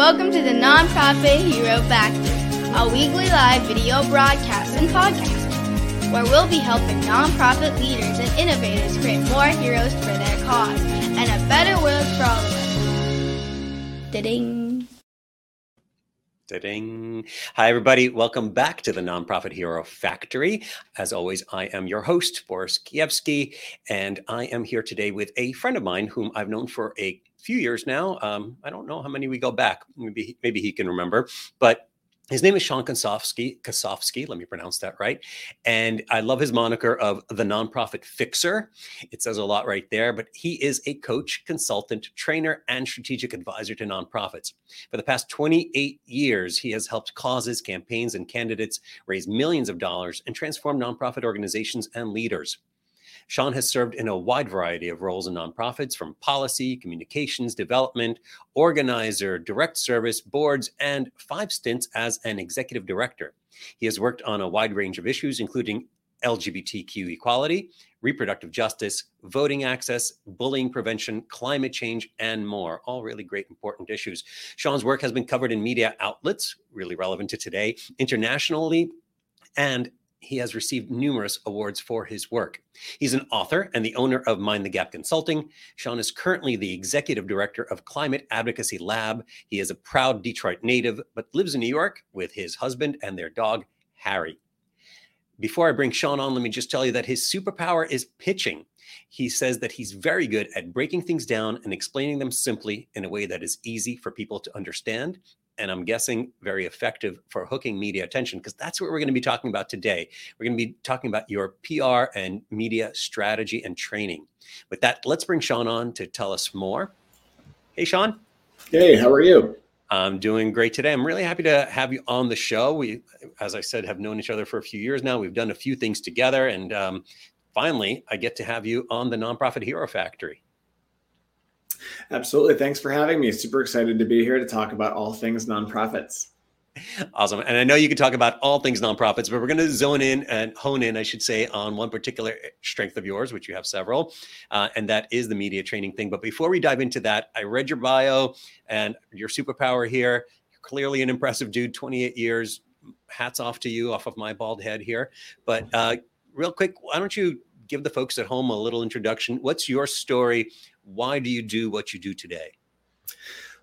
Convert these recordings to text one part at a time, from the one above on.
Welcome to the Nonprofit Hero Factory, a weekly live video broadcast and podcast where we'll be helping nonprofit leaders and innovators create more heroes for their cause and a better world for all of us. Da-ding. Da-ding. Hi, everybody. Welcome back to the Nonprofit Hero Factory. As always, I am your host, Boris Kievsky, and I am here today with a friend of mine whom I've known for a few years now. Um, I don't know how many we go back. Maybe maybe he can remember, but his name is Sean Kosofsky. Kosofsky, let me pronounce that right. And I love his moniker of the nonprofit fixer. It says a lot right there, but he is a coach, consultant, trainer, and strategic advisor to nonprofits. For the past 28 years, he has helped causes, campaigns, and candidates raise millions of dollars and transform nonprofit organizations and leaders. Sean has served in a wide variety of roles in nonprofits from policy, communications, development, organizer, direct service, boards, and five stints as an executive director. He has worked on a wide range of issues, including LGBTQ equality, reproductive justice, voting access, bullying prevention, climate change, and more. All really great, important issues. Sean's work has been covered in media outlets, really relevant to today, internationally, and he has received numerous awards for his work. He's an author and the owner of Mind the Gap Consulting. Sean is currently the executive director of Climate Advocacy Lab. He is a proud Detroit native, but lives in New York with his husband and their dog, Harry. Before I bring Sean on, let me just tell you that his superpower is pitching. He says that he's very good at breaking things down and explaining them simply in a way that is easy for people to understand and I'm guessing very effective for hooking media attention because that's what we're going to be talking about today. We're going to be talking about your PR and media strategy and training. With that, let's bring Sean on to tell us more. Hey, Sean. Hey, how are you? I'm doing great today. I'm really happy to have you on the show. We, as I said, have known each other for a few years now. We've done a few things together, and um, finally, I get to have you on the Nonprofit Hero Factory. Absolutely. Thanks for having me. Super excited to be here to talk about all things nonprofits. Awesome. And I know you can talk about all things nonprofits, but we're going to zone in and hone in, I should say, on one particular strength of yours, which you have several, uh, and that is the media training thing. But before we dive into that, I read your bio and your superpower here. You're clearly an impressive dude, 28 years. Hats off to you, off of my bald head here. But uh, real quick, why don't you give the folks at home a little introduction? What's your story? Why do you do what you do today?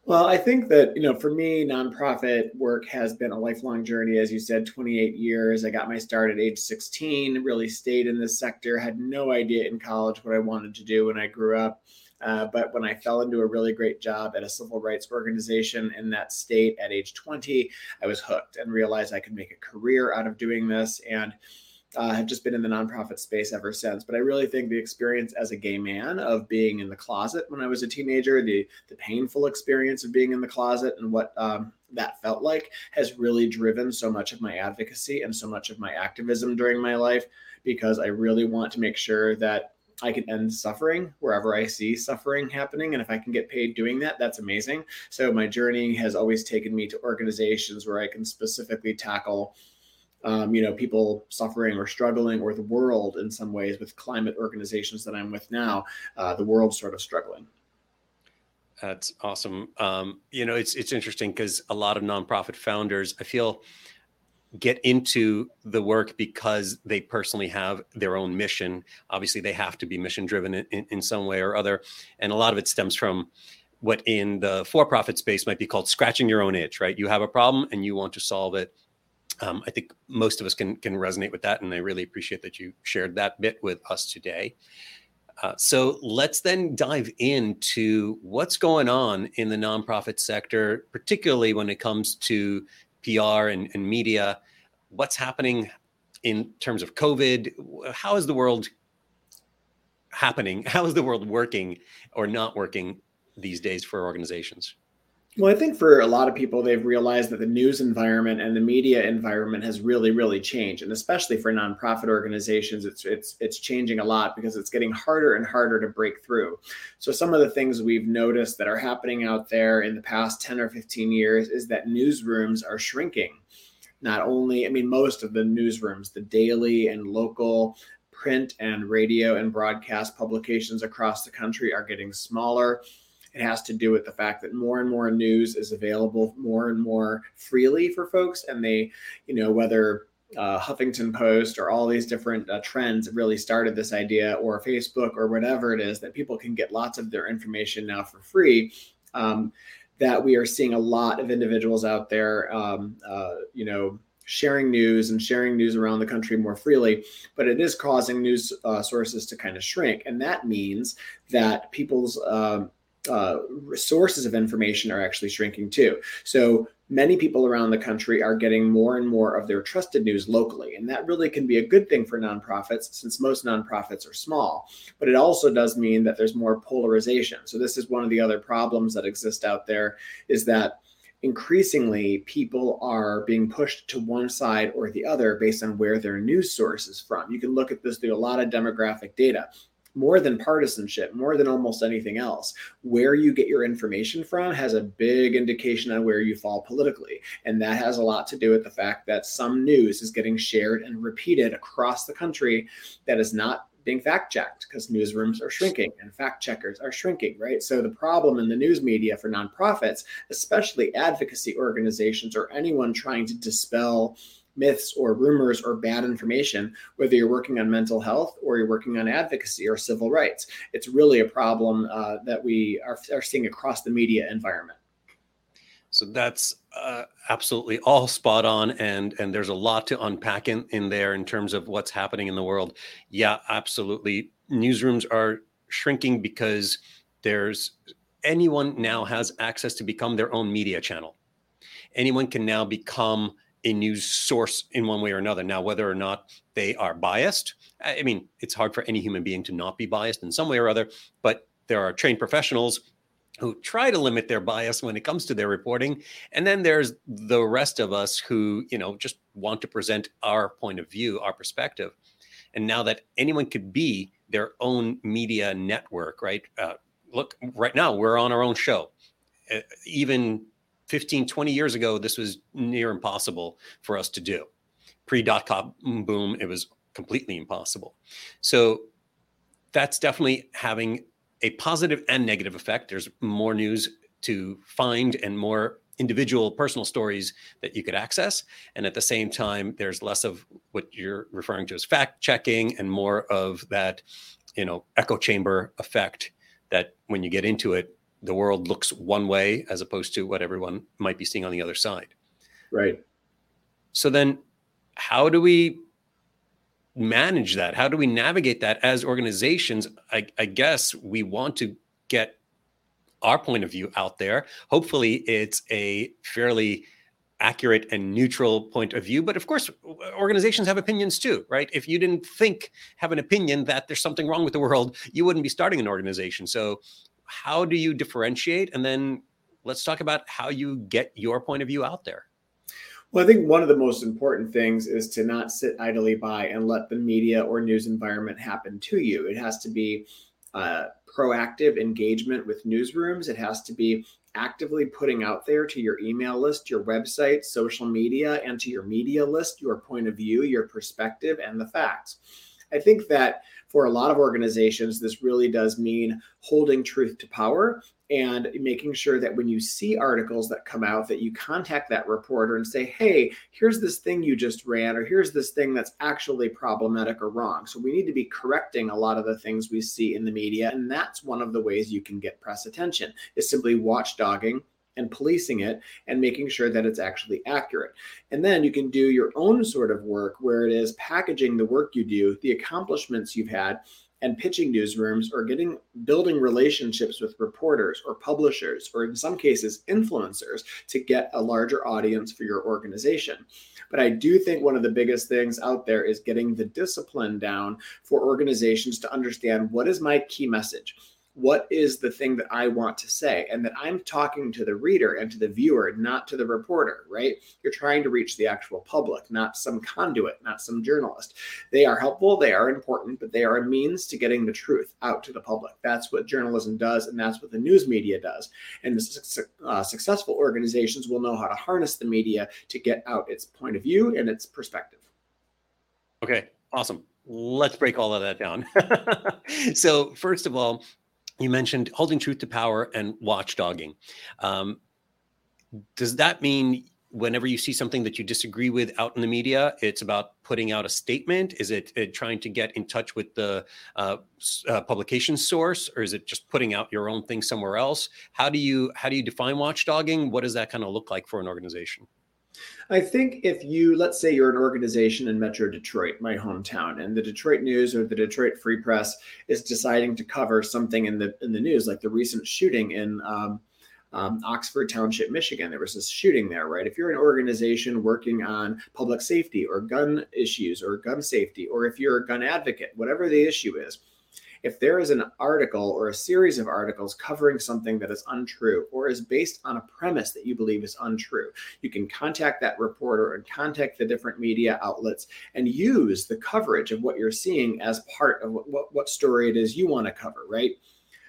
Well, I think that, you know, for me, nonprofit work has been a lifelong journey. As you said, 28 years. I got my start at age 16, really stayed in this sector, had no idea in college what I wanted to do when I grew up. Uh, but when I fell into a really great job at a civil rights organization in that state at age 20, I was hooked and realized I could make a career out of doing this. And uh, have just been in the nonprofit space ever since. But I really think the experience as a gay man of being in the closet when I was a teenager, the the painful experience of being in the closet and what um, that felt like has really driven so much of my advocacy and so much of my activism during my life because I really want to make sure that I can end suffering wherever I see suffering happening. And if I can get paid doing that, that's amazing. So my journey has always taken me to organizations where I can specifically tackle um, you know, people suffering or struggling, or the world in some ways with climate organizations that I'm with now, uh, the world's sort of struggling. That's awesome. Um, you know, it's it's interesting because a lot of nonprofit founders, I feel, get into the work because they personally have their own mission. Obviously, they have to be mission driven in, in, in some way or other, and a lot of it stems from what in the for-profit space might be called scratching your own itch. Right? You have a problem and you want to solve it um, I think most of us can can resonate with that, and I really appreciate that you shared that bit with us today. Uh, so let's then dive into what's going on in the nonprofit sector, particularly when it comes to PR and, and media. What's happening in terms of COVID? How is the world happening? How is the world working or not working these days for organizations? Well, I think for a lot of people, they've realized that the news environment and the media environment has really, really changed, and especially for nonprofit organizations, it's it's it's changing a lot because it's getting harder and harder to break through. So, some of the things we've noticed that are happening out there in the past ten or fifteen years is that newsrooms are shrinking. Not only, I mean, most of the newsrooms, the daily and local print and radio and broadcast publications across the country are getting smaller It has to do with the fact that more and more news is available more and more freely for folks. And they, you know, whether uh, Huffington Post or all these different uh, trends really started this idea, or Facebook or whatever it is, that people can get lots of their information now for free. Um, that we are seeing a lot of individuals out there, um, uh, you know, sharing news and sharing news around the country more freely, but it is causing news uh, sources to kind of shrink. And that means that people's um, uh, sources of information are actually shrinking too. So many people around the country are getting more and more of their trusted news locally. And that really can be a good thing for nonprofits since most nonprofits are small. But it also does mean that there's more polarization. So this is one of the other problems that exist out there is that increasingly people are being pushed to one side or the other based on where their news source is from. You can look at this through a lot of demographic data more than partisanship, more than almost anything else. Where you get your information from has a big indication on where you fall politically. And that has a lot to do with the fact that some news is getting shared and repeated across the country that is not being fact checked because newsrooms are shrinking and fact checkers are shrinking, right? So the problem in the news media for nonprofits, especially advocacy organizations or anyone trying to dispel myths or rumors or bad information, whether you're working on mental health or you're working on advocacy or civil rights. It's really a problem uh, that we are, are seeing across the media environment. So that's uh, absolutely all spot on, and and there's a lot to unpack in, in there in terms of what's happening in the world. Yeah, absolutely. Newsrooms are shrinking because there's anyone now has access to become their own media channel. Anyone can now become a news source in one way or another. Now, whether or not they are biased, I mean, it's hard for any human being to not be biased in some way or other, but there are trained professionals who try to limit their bias when it comes to their reporting. And then there's the rest of us who, you know, just want to present our point of view, our perspective. And now that anyone could be their own media network, right? Uh, look, right now we're on our own show. Uh, even 15, 20 years ago, this was near impossible for us to do. Pre dot com boom, it was completely impossible. So that's definitely having a positive and negative effect. There's more news to find and more individual personal stories that you could access. And at the same time, there's less of what you're referring to as fact checking and more of that, you know, echo chamber effect that when you get into it, the world looks one way as opposed to what everyone might be seeing on the other side. Right. So then how do we manage that? How do we navigate that as organizations? I, I, guess we want to get our point of view out there. Hopefully, it's a fairly accurate and neutral point of view. But of course, organizations have opinions too, right? If you didn't think, have an opinion that there's something wrong with the world, you wouldn't be starting an organization. So how do you differentiate? And then let's talk about how you get your point of view out there. Well, I think one of the most important things is to not sit idly by and let the media or news environment happen to you. It has to be uh, proactive engagement with newsrooms. It has to be actively putting out there to your email list, your website, social media, and to your media list your point of view, your perspective, and the facts. I think that for a lot of organizations, this really does mean holding truth to power and making sure that when you see articles that come out that you contact that reporter and say hey here's this thing you just ran or here's this thing that's actually problematic or wrong. So we need to be correcting a lot of the things we see in the media and that's one of the ways you can get press attention is simply watchdogging and policing it and making sure that it's actually accurate. And then you can do your own sort of work where it is packaging the work you do, the accomplishments you've had, and pitching newsrooms or getting building relationships with reporters or publishers or in some cases influencers to get a larger audience for your organization. But I do think one of the biggest things out there is getting the discipline down for organizations to understand what is my key message what is the thing that I want to say? And that I'm talking to the reader and to the viewer, not to the reporter, right? You're trying to reach the actual public, not some conduit, not some journalist. They are helpful, they are important, but they are a means to getting the truth out to the public. That's what journalism does, and that's what the news media does. And the uh, successful organizations will know how to harness the media to get out its point of view and its perspective. Okay, awesome. Let's break all of that down. so, first of all, you mentioned holding truth to power and watchdogging. Um, does that mean whenever you see something that you disagree with out in the media, it's about putting out a statement? Is it, it trying to get in touch with the uh, uh, publication source, or is it just putting out your own thing somewhere else? How do you how do you define watchdogging? What does that kind of look like for an organization? I think if you, let's say you're an organization in Metro Detroit, my hometown, and the Detroit News or the Detroit Free Press is deciding to cover something in the in the news, like the recent shooting in um, um, Oxford Township, Michigan. There was this shooting there, right? If you're an organization working on public safety or gun issues or gun safety, or if you're a gun advocate, whatever the issue is, if there is an article or a series of articles covering something that is untrue or is based on a premise that you believe is untrue, you can contact that reporter and contact the different media outlets and use the coverage of what you're seeing as part of what, what, what story it is you want to cover, right?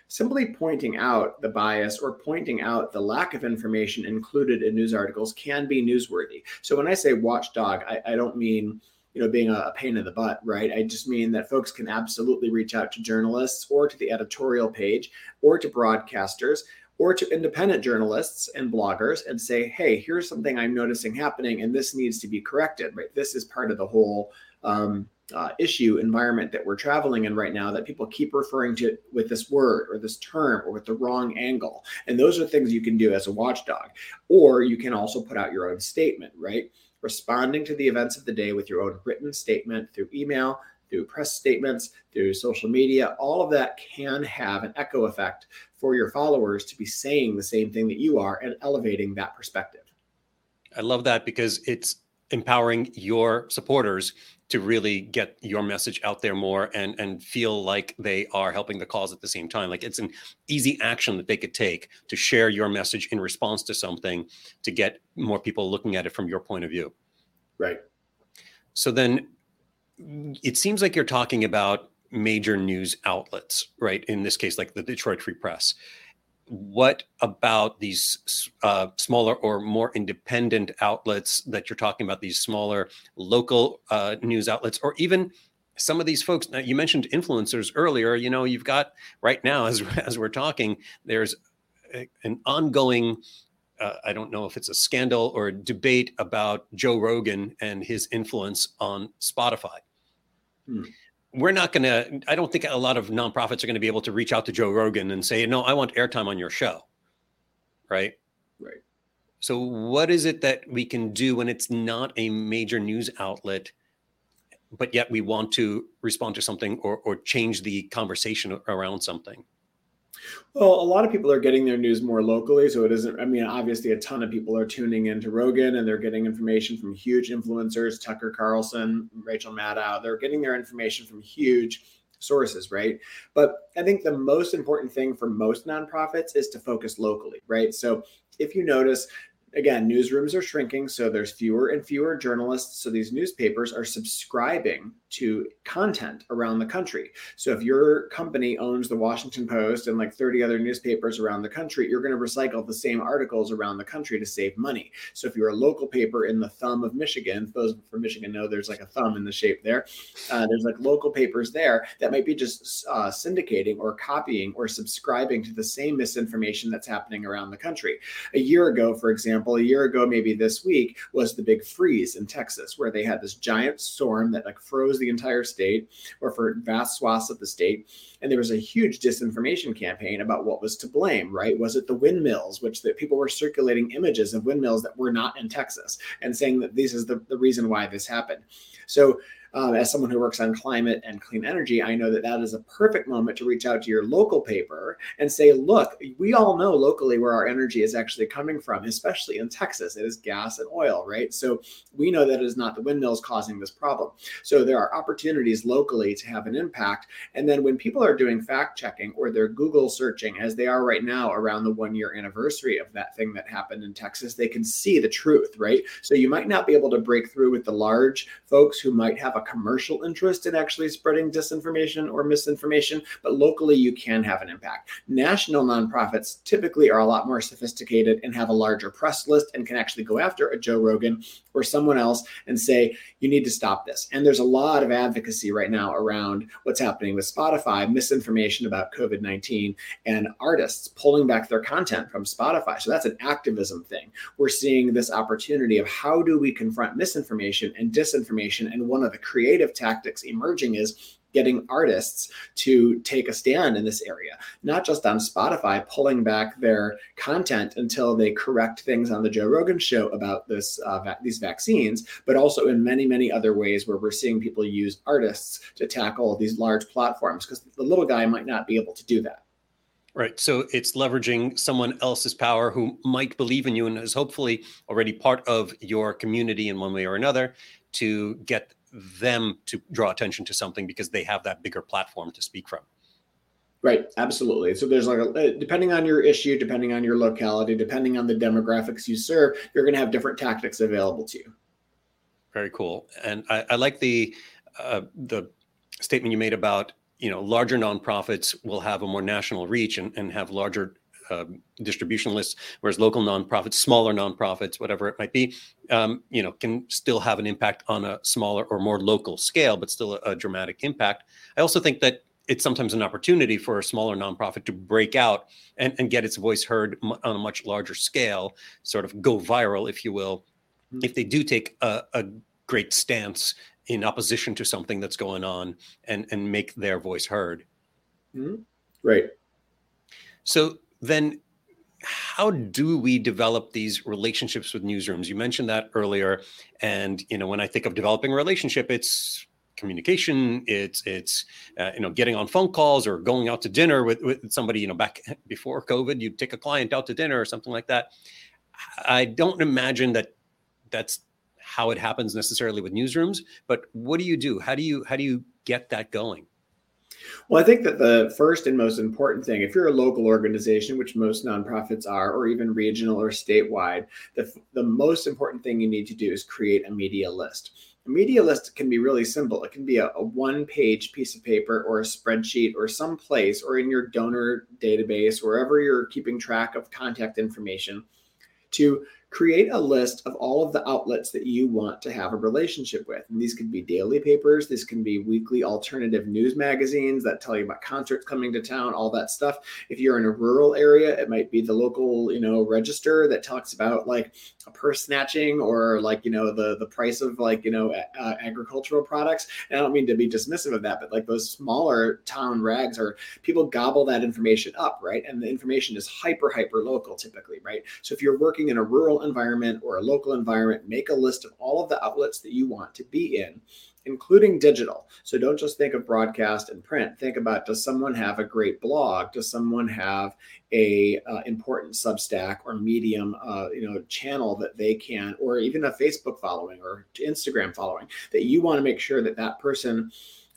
simply pointing out the bias or pointing out the lack of information included in news articles can be newsworthy. So when I say watchdog, I, I don't mean you know being a, pain in the butt right i just mean that folks can absolutely reach out to journalists or to the editorial page or to broadcasters or to independent journalists and bloggers and say hey here's something i'm noticing happening and this needs to be corrected right this is part of the whole um, uh, issue environment that we're traveling in right now that people keep referring to with this word or this term or with the wrong angle. And those are things you can do as a watchdog. Or you can also put out your own statement, right? Responding to the events of the day with your own written statement through email, through press statements, through social media, all of that can have an echo effect for your followers to be saying the same thing that you are and elevating that perspective. I love that because it's empowering your supporters to really get your message out there more and and feel like they are helping the cause at the same time. Like it's an easy action that they could take to share your message in response to something to get more people looking at it from your point of view. Right. So then it seems like you're talking about major news outlets right? In this case like the detroit free press what about these uh, smaller or more independent outlets that you're talking about, these smaller local uh, news outlets, or even some of these folks? Now, you mentioned influencers earlier. You know, you've got right now, as as we're talking, there's a, an ongoing. Uh, I don't know if it's a scandal or a debate about Joe Rogan and his influence on Spotify. Hmm we're not going to i don't think a lot of nonprofits are going to be able to reach out to joe rogan and say no i want airtime on your show. Right? Right. So what is it that we can do when it's not a major news outlet but yet we want to respond to something or, or change the conversation around something well, a lot of people are getting their news more locally. So it isn't, I mean, obviously, a ton of people are tuning into Rogan and they're getting information from huge influencers, Tucker Carlson, Rachel Maddow. They're getting their information from huge sources, right? But I think the most important thing for most nonprofits is to focus locally, right? So if you notice, again, newsrooms are shrinking, so there's fewer and fewer journalists. So these newspapers are subscribing to content around the country. So if your company owns the Washington Post and like 30 other newspapers around the country, you're going to recycle the same articles around the country to save money. So if you're a local paper in the thumb of Michigan, those from Michigan know there's like a thumb in the shape there. Uh, there's like local papers there that might be just uh, syndicating or copying or subscribing to the same misinformation that's happening around the country. A year ago, for example, a year ago, maybe this week, was the big freeze in Texas, where they had this giant storm that like froze the entire state or for vast swaths of the state. And there was a huge disinformation campaign about what was to blame, right? Was it the windmills, which that people were circulating images of windmills that were not in Texas and saying that this is the, the reason why this happened. So um, as someone who works on climate and clean energy, I know that that is a perfect moment to reach out to your local paper and say, look, we all know locally where our energy is actually coming from, especially in Texas. It is gas and oil, right? So we know that it is not the windmills causing this problem. So there are opportunities locally to have an impact. And then when people are doing fact checking or they're Google searching, as they are right now around the one year anniversary of that thing that happened in Texas, they can see the truth, right? So you might not be able to break through with the large folks who might have a commercial interest in actually spreading disinformation or misinformation, but locally you can have an impact. National nonprofits typically are a lot more sophisticated and have a larger press list and can actually go after a Joe Rogan or someone else and say, you need to stop this. And there's a lot of advocacy right now around what's happening with Spotify, misinformation about COVID 19, and artists pulling back their content from Spotify. So that's an activism thing. We're seeing this opportunity of how do we confront misinformation and disinformation. And one of the creative tactics emerging is getting artists to take a stand in this area, not just on Spotify pulling back their content until they correct things on the Joe Rogan show about this uh, va- these vaccines, but also in many many other ways where we're seeing people use artists to tackle these large platforms because the little guy might not be able to do that. Right. So it's leveraging someone else's power who might believe in you and is hopefully already part of your community in one way or another to get them to draw attention to something because they have that bigger platform to speak from. Right, absolutely. So there's like a, depending on your issue, depending on your locality, depending on the demographics you serve, you're going to have different tactics available to you. Very cool, and I, I like the uh, the statement you made about you know larger nonprofits will have a more national reach and, and have larger um, distribution lists, whereas local nonprofits, smaller nonprofits, whatever it might be, um, you know, can still have an impact on a smaller or more local scale, but still a, a dramatic impact. I also think that it's sometimes an opportunity for a smaller nonprofit to break out and, and get its voice heard on a much larger scale, sort of go viral, if you will, mm-hmm. if they do take a, a great stance in opposition to something that's going on and and make their voice heard. Mm-hmm. Right. So then how do we develop these relationships with newsrooms? You mentioned that earlier and you know when i think of developing a relationship it's communication it's it's uh, you know getting on phone calls or going out to dinner with, with somebody you know back before covid you'd take a client out to dinner or something like that. I don't imagine that that's how it happens necessarily with newsrooms but what do you do? How do you how do you get that going well, I think that the first and most important thing, if you're a local organization, which most nonprofits are, or even regional or statewide, the, the most important thing you need to do is create a media list. A media list can be really simple. It can be a, a one page piece of paper or a spreadsheet or some place or in your donor database, wherever you're keeping track of contact information to create a list of all of the outlets that you want to have a relationship with. And these could be daily papers, this can be weekly alternative news magazines that tell you about concerts coming to town, all that stuff. If you're in a rural area, it might be the local, you know, register that talks about like a purse snatching or like, you know, the the price of like, you know, uh, agricultural products. And I don't mean to be dismissive of that, but like those smaller town rags are people gobble that information up, right? And the information is hyper hyper local typically, right? So if you're working in a rural environment or a local environment, make a list of all of the outlets that you want to be in, including digital. So don't just think of broadcast and print. Think about does someone have a great blog? Does someone have a uh, important Substack or Medium, uh, you know, channel that they can, or even a Facebook following or Instagram following that you want to make sure that that person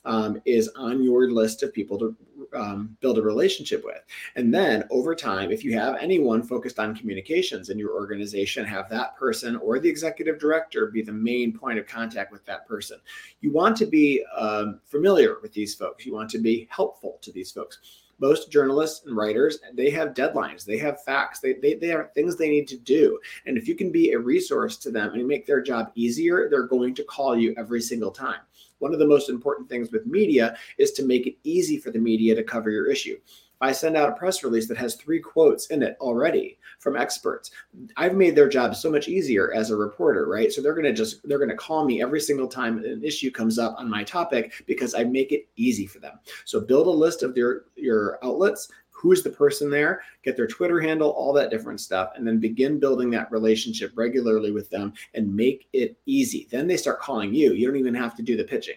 um, is on your list of people to um, build a relationship with. And then over time, if you have anyone focused on communications in your organization, have that person or the executive director be the main point of contact with that person. You want to be um, familiar with these folks, you want to be helpful to these folks. Most journalists and writers they have deadlines. They have facts. They, they, they have things they need to do. And if you can be a resource to them and make their job easier they're going to call you every single time one of the most important things with media is to make it easy for the media to cover your issue. I send out a press release that has three quotes in it already from experts, I've made their job so much easier as a reporter, right? So they're going to just they're going to call me every single time an issue comes up on my topic because I make it easy for them. So build a list of your your outlets, who's the person there, get their Twitter handle, all that different stuff, and then begin building that relationship regularly with them and make it easy. Then they start calling you. You don't even have to do the pitching.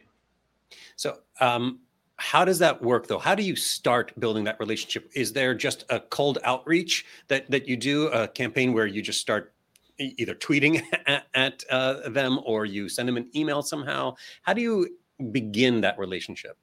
So, um, how does that work though? How do you start building that relationship? Is there just a cold outreach that that you do a campaign where you just start either tweeting at, at uh, them or you send them an email somehow? How do you begin that relationship?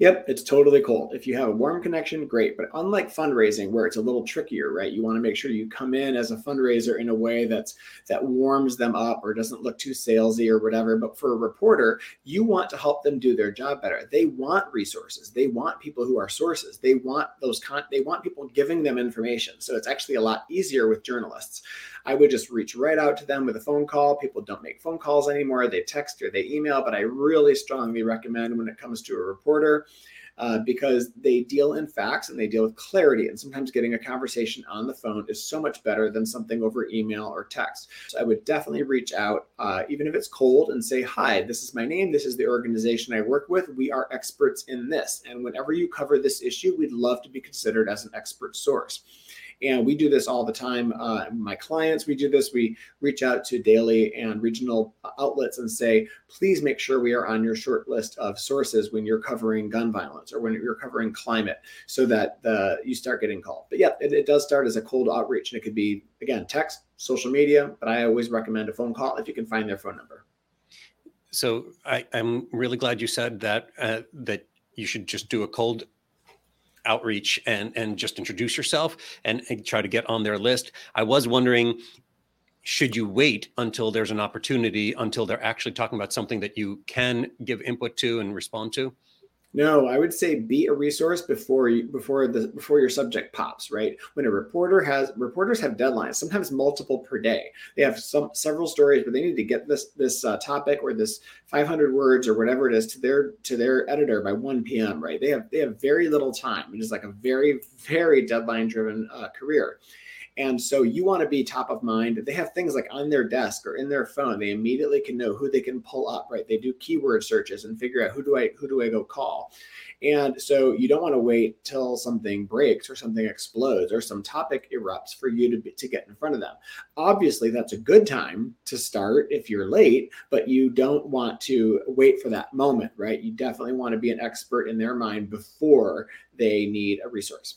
Yep, it's totally cold. If you have a warm connection, great. But unlike fundraising, where it's a little trickier, right? You want to make sure you come in as a fundraiser in a way that's that warms them up or doesn't look too salesy or whatever. But for a reporter, you want to help them do their job better. They want resources. They want people who are sources. They want those con. They want people giving them information. So it's actually a lot easier with journalists. I would just reach right out to them with a phone call. People don't make phone calls anymore. They text or they email. But I really strongly recommend when it comes to a reporter uh, because they deal in facts and they deal with clarity. And sometimes getting a conversation on the phone is so much better than something over email or text. So I would definitely reach out, uh, even if it's cold, and say, Hi, this is my name. This is the organization I work with. We are experts in this. And whenever you cover this issue, we'd love to be considered as an expert source. And we do this all the time. Uh, my clients, we do this. We reach out to daily and regional outlets and say, please make sure we are on your short list of sources when you're covering gun violence or when you're covering climate so that the, you start getting called. But yeah, it, it does start as a cold outreach and it could be, again, text, social media, but I always recommend a phone call if you can find their phone number. So I, am really glad you said that uh, that you should just do a cold outreach and and just introduce yourself and, and try to get on their list. I was wondering should you wait until there's an opportunity until they're actually talking about something that you can give input to and respond to no, I would say be a resource before you before the before your subject pops, right? When a reporter has reporters have deadlines, sometimes multiple per day. They have some several stories, but they need to get this this uh, topic or this 500 words or whatever it is to their to their editor by 1 p.m. Right? They have they have very little time. It is like a very very deadline driven uh, career. And so you want to be top of mind. They have things like on their desk or in their phone. They immediately can know who they can pull up, right? They do keyword searches and figure out who do I who do I go call. And so you don't want to wait till something breaks or something explodes or some topic erupts for you to, be, to get in front of them. Obviously, that's a good time to start if you're late, but you don't want to wait for that moment, right? You definitely want to be an expert in their mind before they need a resource.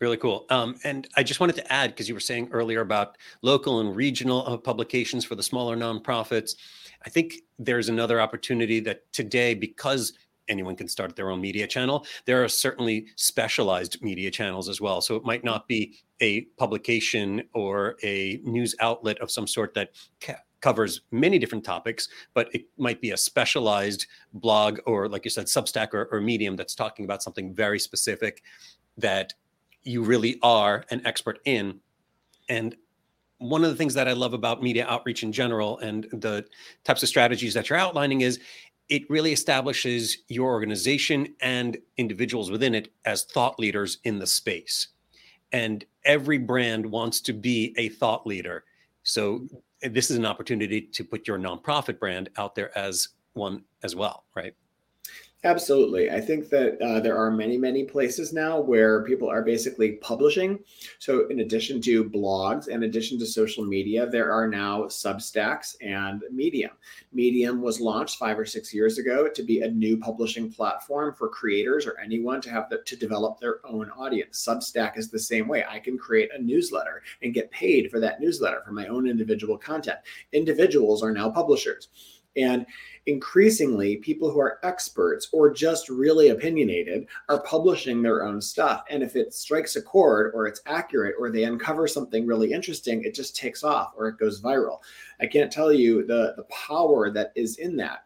Really cool. Um, and I just wanted to add because you were saying earlier about local and regional uh, publications for the smaller nonprofits. I think there's another opportunity that today, because anyone can start their own media channel, there are certainly specialized media channels as well. So it might not be a publication or a news outlet of some sort that ca- covers many different topics, but it might be a specialized blog or, like you said, Substack or, or Medium that's talking about something very specific that you really are an expert in. And one of the things that I love about media outreach in general and the types of strategies that you're outlining is it really establishes your organization and individuals within it as thought leaders in the space. And every brand wants to be a thought leader. So this is an opportunity to put your nonprofit brand out there as one as well, right? Absolutely. I think that uh, there are many, many places now where people are basically publishing. So, in addition to blogs, in addition to social media, there are now Substacks and Medium. Medium was launched five or six years ago to be a new publishing platform for creators or anyone to have the, to develop their own audience. Substack is the same way. I can create a newsletter and get paid for that newsletter for my own individual content. Individuals are now publishers. And increasingly, people who are experts or just really opinionated are publishing their own stuff. And if it strikes a chord or it's accurate or they uncover something really interesting, it just takes off or it goes viral. I can't tell you the, the power that is in that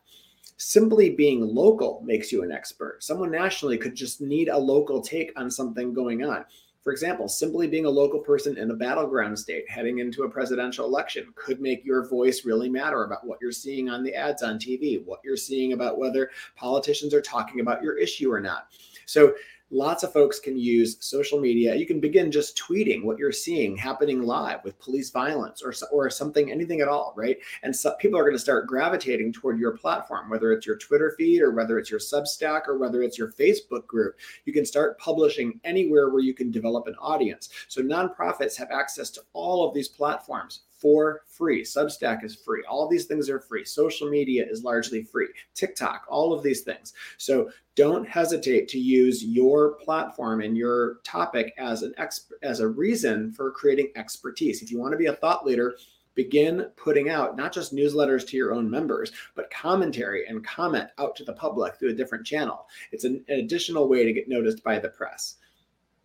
simply being local makes you an expert. Someone nationally could just need a local take on something going on. For example, simply being a local person in a battleground state heading into a presidential election could make your voice really matter about what you're seeing on the ads on TV, what you're seeing about whether politicians are talking about your issue or not. So lots of folks can use social media. You can begin just tweeting what you're seeing happening live with police violence or, or something, anything at all, right? And so people are going to start gravitating toward your platform, whether it's your Twitter feed or whether it's your Substack or whether it's your Facebook group. You can start publishing anywhere where you can develop an audience. So nonprofits have access to all of these platforms for free. Substack is free. All these things are free. Social media is largely free. TikTok, all of these things. So don't hesitate to use your platform and your topic as an exp- as a reason for creating expertise. If you want to be a thought leader, begin putting out not just newsletters to your own members, but commentary and comment out to the public through a different channel. It's an, an additional way to get noticed by the press.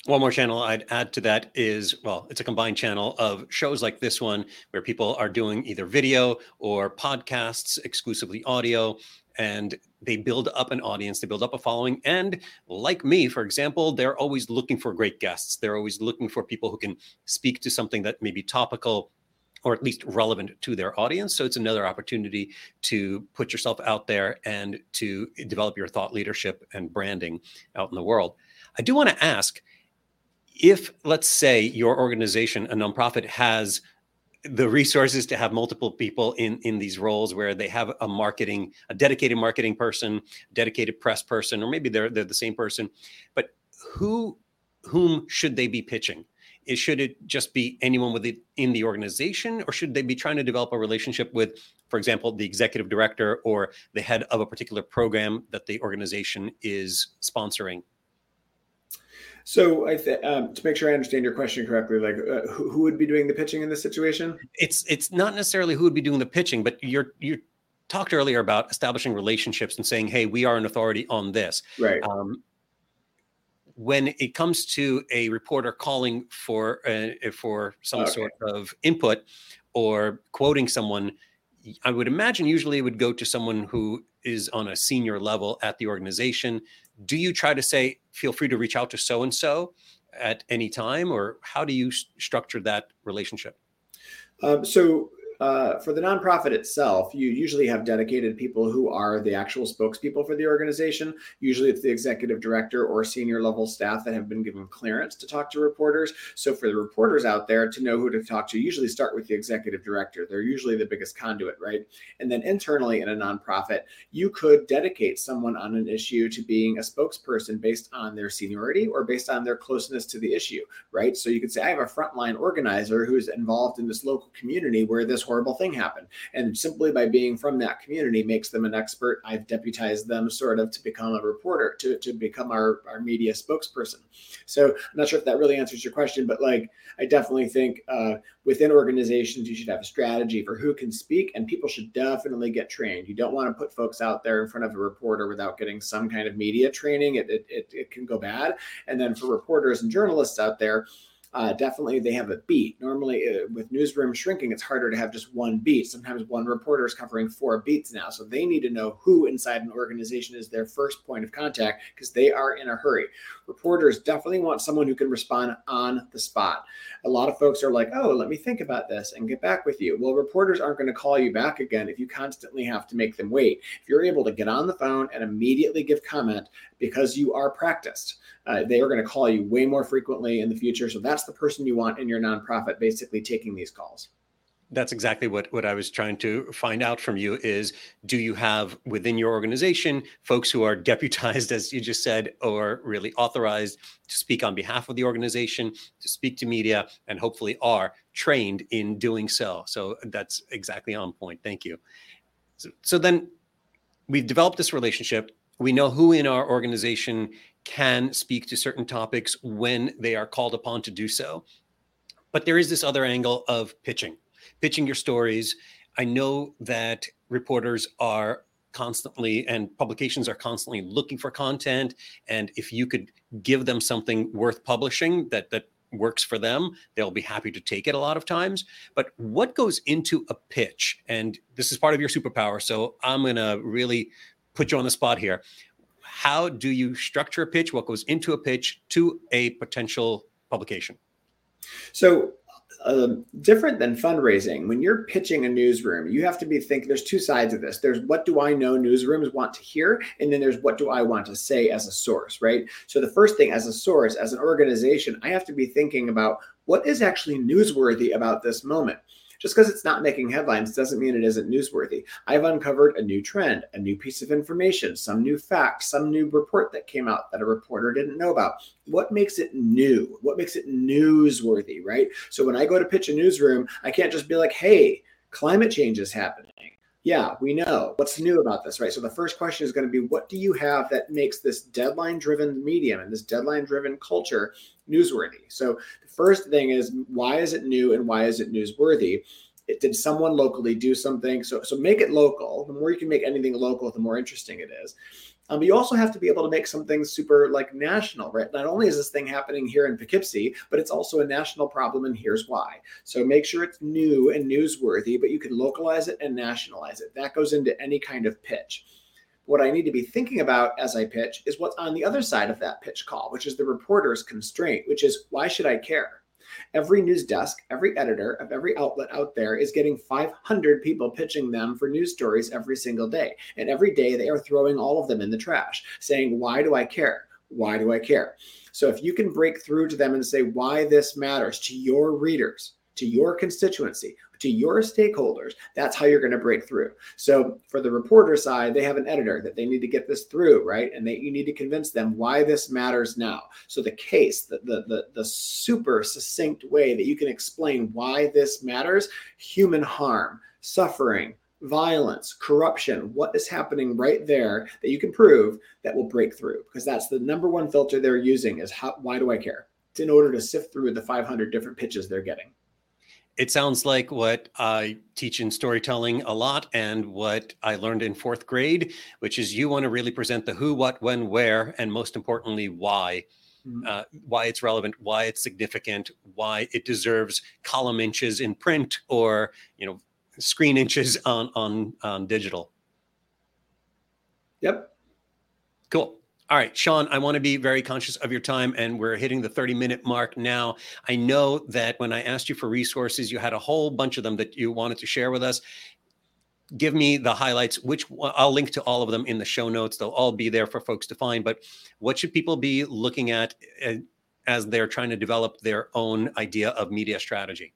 One more channel I'd add to that is well, it's a combined channel of shows like this one where people are doing either video or podcasts, exclusively audio, and they build up an audience, they build up a following. And like me, for example, they're always looking for great guests. They're always looking for people who can speak to something that may be topical or at least relevant to their audience. So it's another opportunity to put yourself out there and to develop your thought leadership and branding out in the world. I do want to ask if, let's say, your organization, a nonprofit, has the resources to have multiple people in in these roles where they have a marketing a dedicated marketing person dedicated press person or maybe they're they're the same person but who whom should they be pitching? Is should it just be anyone within in the organization or should they be trying to develop a relationship with for example the executive director or the head of a particular program that the organization is sponsoring so I th- um, to make sure I understand your question correctly, like uh, who, who, would be doing the pitching in this situation? It's it's not necessarily who would be doing the pitching, but you're you talked earlier about establishing relationships and saying, "Hey, we are an authority on this." Right. Um, when it comes to a reporter calling for uh, for some okay. sort of input or quoting someone, I would imagine usually it would go to someone who is on a senior level at the organization. Do you try to say, "Feel free to reach out to so and so"? at any time or how do you structure that relationship um, so uh, for the nonprofit itself, you usually have dedicated people who are the actual spokespeople for the organization. Usually it's the executive director or senior level staff that have been given clearance to talk to reporters. So for the reporters out there to know who to talk to, usually start with the executive director. They're usually the biggest conduit, right? And then internally in a nonprofit, you could dedicate someone on an issue to being a spokesperson based on their seniority or based on their closeness to the issue, right? So you could say, I have a frontline organizer who's involved in this local community where this horrible thing happen. And simply by being from that community makes them an expert. I've deputized them sort of to become a reporter, to, to become our, our media spokesperson. So I'm not sure if that really answers your question, but like I definitely think uh, within organizations, you should have a strategy for who can speak, and people should definitely get trained. You don't want to put folks out there in front of a reporter without getting some kind of media training. It, it, it, it can go bad. And then for reporters and journalists out there, uh, definitely they have a beat. Normally, uh, with newsroom shrinking, it's harder to have just one beat. Sometimes one reporter is covering four beats now. So they need to know who inside an organization is their first point of contact because they are in a hurry. Reporters definitely want someone who can respond on the spot. A lot of folks are like, oh, let me think about this and get back with you. Well, reporters aren't going to call you back again if you constantly have to make them wait. If you're able to get on the phone and immediately give comment because you are practiced, uh, they are going to call you way more frequently in the future. So that's the person you want in your nonprofit basically taking these calls. That's exactly what, what I was trying to find out from you is do you have within your organization folks who are deputized, as you just said, or really authorized to speak on behalf of the organization, to speak to media, and hopefully are trained in doing so. So that's exactly on point. Thank you. So, so then we've developed this relationship. We know who in our organization can speak to certain topics when they are called upon to do so. But there is this other angle of pitching, pitching your stories. I know that reporters are constantly and publications are constantly looking for content and if you could give them something worth publishing that that works for them they'll be happy to take it a lot of times but what goes into a pitch and this is part of your superpower so i'm going to really put you on the spot here how do you structure a pitch? What goes into a pitch to a potential publication? So, uh, different than fundraising. When you're pitching a newsroom, you have to be thinking there's two sides of this. There's what do I know newsrooms want to hear, and then there's what do I want to say as a source, right? So, the first thing as a source, as an organization, I have to be thinking about what is actually newsworthy about this moment. Just because it's not making headlines doesn't mean it isn't newsworthy. I've uncovered a new trend, a new piece of information, some new fact, some new report that came out that a reporter didn't know about. What makes it new? What makes it newsworthy, right? So when I go to pitch a newsroom, I can't just be like, hey, climate change is happening. Yeah, we know. What's new about this, right? So the first question is going to be what do you have that makes this deadline driven medium and this deadline driven culture newsworthy? So the first thing is why is it new and why is it newsworthy? It, did someone locally do something? So, so make it local. The more you can make anything local, the more interesting it is. Um, but you also have to be able to make something super like national, right? Not only is this thing happening here in Poughkeepsie, but it's also a national problem, and here's why. So make sure it's new and newsworthy, but you can localize it and nationalize it. That goes into any kind of pitch. What I need to be thinking about as I pitch is what's on the other side of that pitch call, which is the reporter's constraint, which is why should I care? Every news desk, every editor of every outlet out there is getting 500 people pitching them for news stories every single day. And every day they are throwing all of them in the trash, saying, Why do I care? Why do I care? So if you can break through to them and say why this matters to your readers, to your constituency, to your stakeholders, that's how you're going to break through. So for the reporter side, they have an editor that they need to get this through, right? And they you need to convince them why this matters now. So the case, the the the, the super succinct way that you can explain why this matters, human harm, suffering, violence, corruption, what is happening right there that you can prove that will break through because that's the number one filter they're using is how why do I care? It's in order to sift through the 500 different pitches they're getting it sounds like what I teach in storytelling a lot and what I learned in fourth grade, which is you want to really present the who, what, when, where, and most importantly, why. Mm-hmm. Uh, why it's relevant, why it's significant, why it deserves column inches in print or you know screen inches on on on digital. Yep. Cool. All right, Sean, I want to be very conscious of your time, and we're hitting the 30 minute mark now. I know that when I asked you for resources, you had a whole bunch of them that you wanted to share with us. Give me the highlights, which I'll link to all of them in the show notes. They'll all be there for folks to find. But what should people be looking at eh, as they're trying to develop their own idea of media strategy?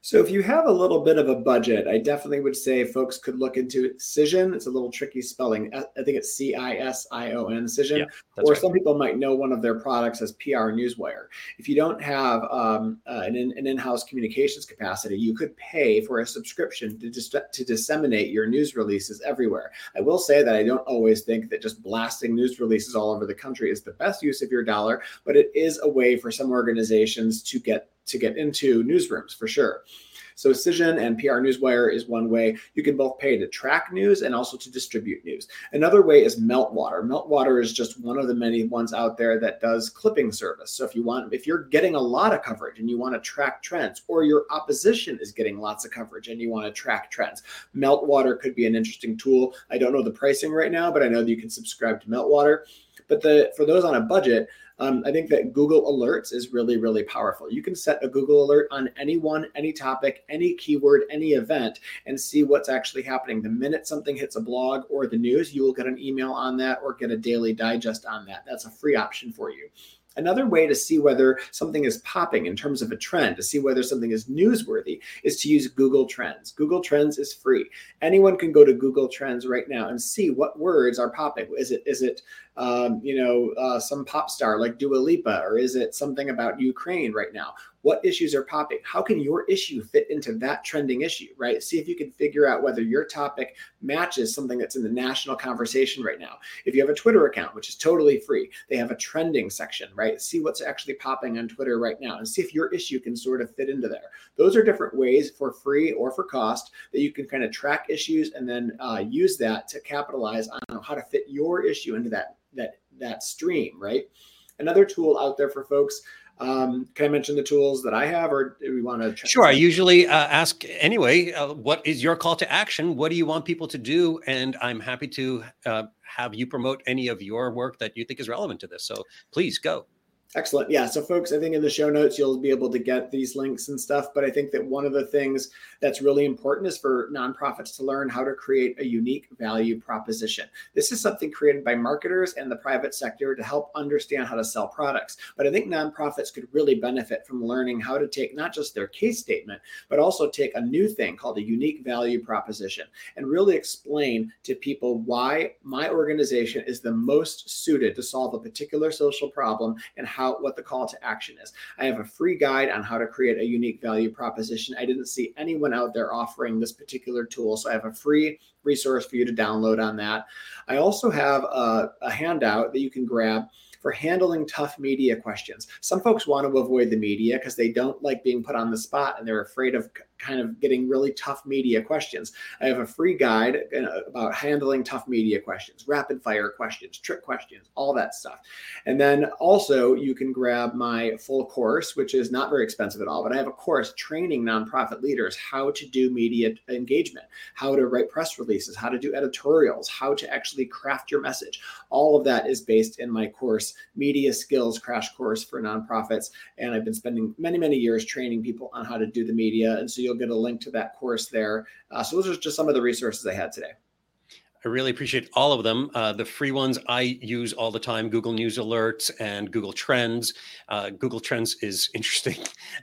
So if you have a little bit of a budget, I definitely would say folks could look into Cision. It's a little tricky spelling. I think it's C I S I O N Cision. Yeah, or right. some people might know one of their products as PR Newswire. If you don't have um, uh, an, an in-house communications capacity, you could pay for a subscription to just to disseminate your news releases everywhere. I will say that I don't always think that just blasting news releases all over the country is the best use of your dollar, but it is a way for some organizations to get to get into newsrooms for sure. So Cision and PR Newswire is one way. You can both pay to track news and also to distribute news. Another way is Meltwater. Meltwater is just one of the many ones out there that does clipping service. So if you want, if you're getting a lot of coverage and you want to track trends, or your opposition is getting lots of coverage and you want to track trends, Meltwater could be an interesting tool. I don't know the pricing right now, but I know that you can subscribe to Meltwater. But the for those on a budget, um, I think that Google Alerts is really, really powerful. You can set a Google alert on anyone, any topic, any keyword, any event, and see what's actually happening. The minute something hits a blog or the news, you will get an email on that or get a daily digest on that. That's a free option for you. Another way to see whether something is popping in terms of a trend, to see whether something is newsworthy, is to use Google Trends. Google Trends is free. Anyone can go to Google Trends right now and see what words are popping. Is it is it um, you know uh, some pop star like Dua Lipa, or is it something about Ukraine right now? What issues are popping? How can your issue fit into that trending issue right? See if you can figure out whether your topic matches something that's in the national conversation right now. If you have a twitter account which is totally free they have a trending section right? See what's actually popping on twitter right now and see if your issue can sort of fit into there. Those are different ways for free or for cost that you can kind of track issues and then uh, use that to capitalize on how to fit your issue into that that that stream right? Another tool out there for folks um, can I mention the tools that I have, or do we want to? Sure. I usually uh, ask anyway. Uh, what is your call to action? What do you want people to do? And I'm happy to uh, have you promote any of your work that you think is relevant to this. So please go. Excellent. Yeah. So, folks, I think in the show notes, you'll be able to get these links and stuff. But I think that one of the things that's really important is for nonprofits to learn how to create a unique value proposition. This is something created by marketers and the private sector to help understand how to sell products. But I think nonprofits could really benefit from learning how to take not just their case statement, but also take a new thing called a unique value proposition and really explain to people why my organization is the most suited to solve a particular social problem and how what the call to action is. I have a free guide on how to create a unique value proposition. I didn't see anyone out there offering this particular tool, so I have a free resource for you to download on that. I also have a, a handout that you can grab for handling tough media questions. Some folks want to avoid the media because they don't like being put on the spot and they're afraid of kind of getting really tough media questions. I have a free guide about handling tough media questions, rapid fire questions, trick questions, all that stuff. And then also you can grab my full course, which is not very expensive at all, but I have a course training nonprofit leaders how to do media engagement, how to write press releases, how to do editorials, how to actually craft your message. All of that is based in my course, Media Skills Crash Course for Nonprofits. And I've been spending many, many years training people on how to do the media. And so you'll get a link to that course there. Uh, so those are just some of the resources I had today. I really appreciate all of them. Uh, the free ones I use all the time Google News Alerts and Google Trends. Uh, Google Trends is interesting.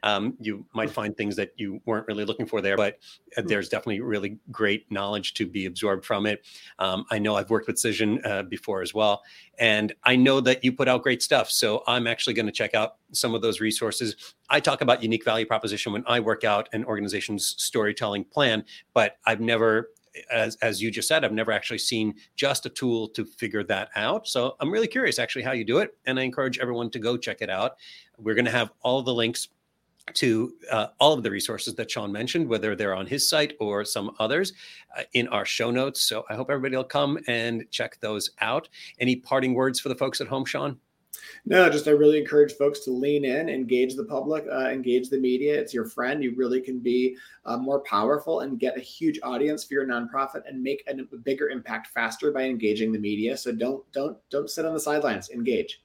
Um, you might find things that you weren't really looking for there, but uh, hmm. there's definitely really great knowledge to be absorbed from it. Um, I know I've worked with Cision uh, before as well, and I know that you put out great stuff. So I'm actually going to check out some of those resources. I talk about unique value proposition when I work out an organization's storytelling plan, but I've never as, as you just said, I've never actually seen just a tool to figure that out. So I'm really curious actually how you do it. And I encourage everyone to go check it out. We're going to have all the links to uh, all of the resources that Sean mentioned, whether they're on his site or some others, uh, in our show notes. So I hope everybody will come and check those out. Any parting words for the folks at home, Sean? No, just I really encourage folks to lean in, engage the public, uh, engage the media. It's your friend. You really can be uh, more powerful and get a huge audience for your nonprofit and make a, a bigger impact faster by engaging the media. So don't don't don't sit on the sidelines. Engage.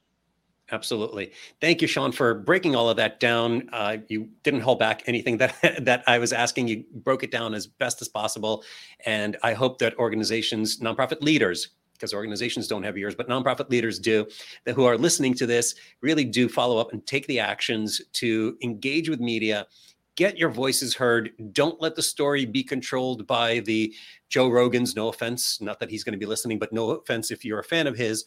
Absolutely. Thank you, Sean, for breaking all of that down. Uh, you didn't hold back anything that that I was asking. You broke it down as best as possible, and I hope that organizations, nonprofit leaders, because organizations don't have ears, but nonprofit leaders do, that who are listening to this really do follow up and take the actions to engage with media. Get your voices heard. Don't let the story be controlled by the Joe Rogans. No offense, not that he's going to be listening, but no offense if you're a fan of his.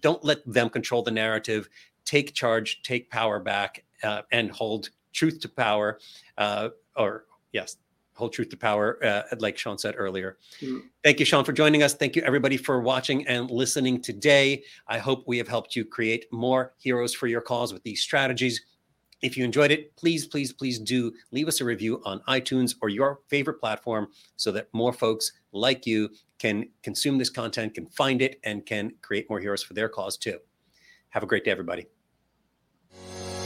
Don't let them control the narrative. Take charge, take power back, uh, and hold truth to power. Uh, or, yes, hold truth to power, uh, like Sean said earlier. Mm. Thank you, Sean, for joining us. Thank you, everybody, for watching and listening today. I hope we have helped you create more heroes for your cause with these strategies. If you enjoyed it, please, please, please do leave us a review on iTunes or your favorite platform so that more folks like you can consume this content, can find it, and can create more heroes for their cause too. Have a great day, everybody.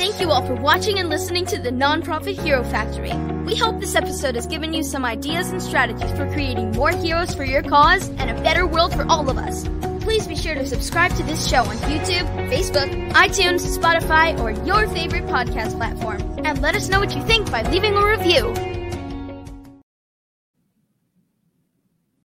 Thank you all for watching and listening to the Nonprofit Hero Factory. We hope this episode has given you some ideas and strategies for creating more heroes for your cause and a better world for all of us. Please be sure to subscribe to this show on YouTube, Facebook, iTunes, Spotify, or your favorite podcast platform. And let us know what you think by leaving a review.